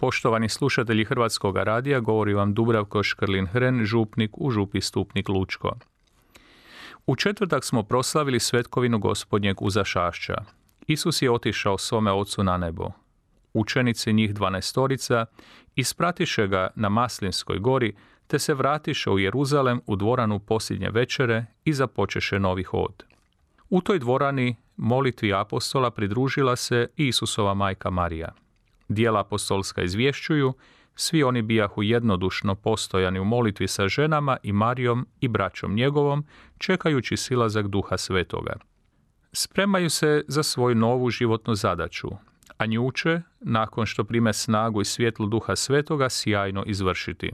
Poštovani slušatelji Hrvatskog radija, govori vam Dubravko Škrlin-Hren, župnik u župi Stupnik Lučko. U četvrtak smo proslavili svetkovinu gospodnjeg uzašašća. Isus je otišao svome ocu na nebo. Učenici njih dvanestorica ispratiše ga na Maslinskoj gori, te se vratiše u Jeruzalem u dvoranu posljednje večere i započeše novi hod. U toj dvorani molitvi apostola pridružila se Isusova majka Marija – dijela apostolska izvješćuju, svi oni bijahu jednodušno postojani u molitvi sa ženama i Marijom i braćom njegovom, čekajući silazak duha svetoga. Spremaju se za svoju novu životnu zadaću, a nju će, nakon što prime snagu i svjetlu duha svetoga, sjajno izvršiti.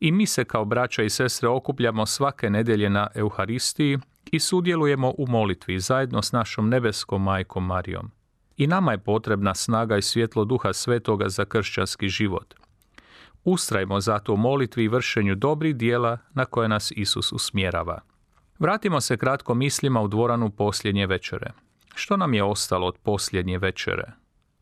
I mi se kao braća i sestre okupljamo svake nedjelje na Euharistiji i sudjelujemo u molitvi zajedno s našom nebeskom majkom Marijom. I nama je potrebna snaga i svjetlo duha svetoga za kršćanski život. Ustrajmo zato u molitvi i vršenju dobrih dijela na koje nas Isus usmjerava. Vratimo se kratko mislima u dvoranu posljednje večere. Što nam je ostalo od posljednje večere?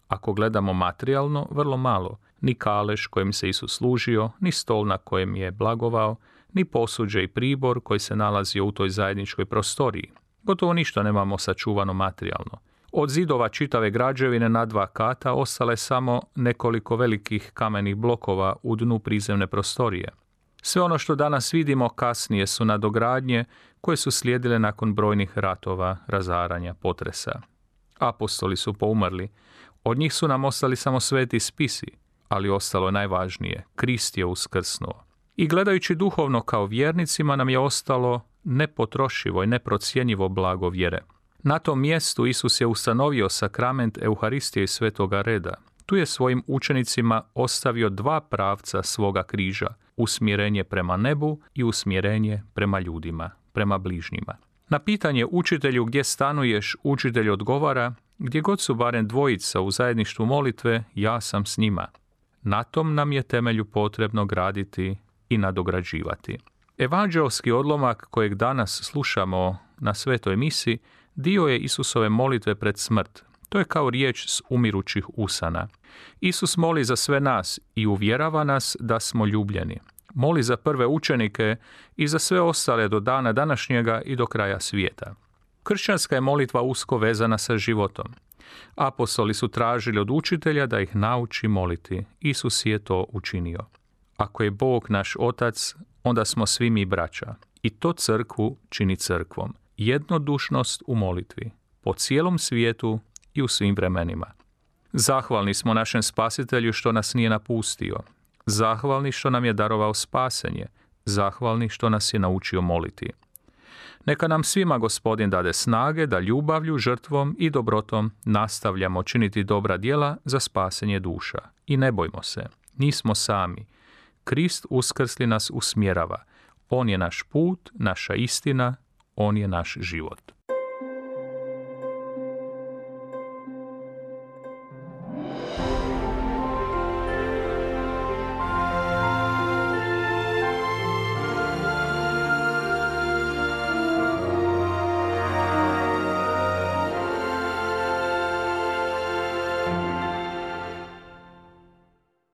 Ako gledamo materijalno, vrlo malo. Ni kaleš kojim se Isus služio, ni stol na kojem je blagovao, ni posuđe i pribor koji se nalazio u toj zajedničkoj prostoriji. Gotovo ništa nemamo sačuvano materijalno. Od zidova čitave građevine na dva kata ostale samo nekoliko velikih kamenih blokova u dnu prizemne prostorije. Sve ono što danas vidimo kasnije su nadogradnje koje su slijedile nakon brojnih ratova, razaranja, potresa. Apostoli su poumrli, od njih su nam ostali samo sveti spisi, ali ostalo je najvažnije, Krist je uskrsnuo. I gledajući duhovno kao vjernicima nam je ostalo nepotrošivo i neprocjenjivo blago vjere – na tom mjestu Isus je ustanovio sakrament Euharistije i svetoga reda. Tu je svojim učenicima ostavio dva pravca svoga križa, usmjerenje prema nebu i usmjerenje prema ljudima, prema bližnjima. Na pitanje učitelju gdje stanuješ, učitelj odgovara, gdje god su barem dvojica u zajedništvu molitve, ja sam s njima. Na tom nam je temelju potrebno graditi i nadograđivati. Evanđelski odlomak kojeg danas slušamo na svetoj misi dio je Isusove molitve pred smrt. To je kao riječ s umirućih usana. Isus moli za sve nas i uvjerava nas da smo ljubljeni. Moli za prve učenike i za sve ostale do dana današnjega i do kraja svijeta. Kršćanska je molitva usko vezana sa životom. Apostoli su tražili od učitelja da ih nauči moliti. Isus je to učinio. Ako je Bog naš otac, onda smo svi mi braća. I to crkvu čini crkvom jednodušnost u molitvi, po cijelom svijetu i u svim vremenima. Zahvalni smo našem spasitelju što nas nije napustio. Zahvalni što nam je darovao spasenje. Zahvalni što nas je naučio moliti. Neka nam svima gospodin dade snage da ljubavlju, žrtvom i dobrotom nastavljamo činiti dobra djela za spasenje duša. I ne bojmo se, nismo sami. Krist uskrsli nas usmjerava. On je naš put, naša istina on je naš život.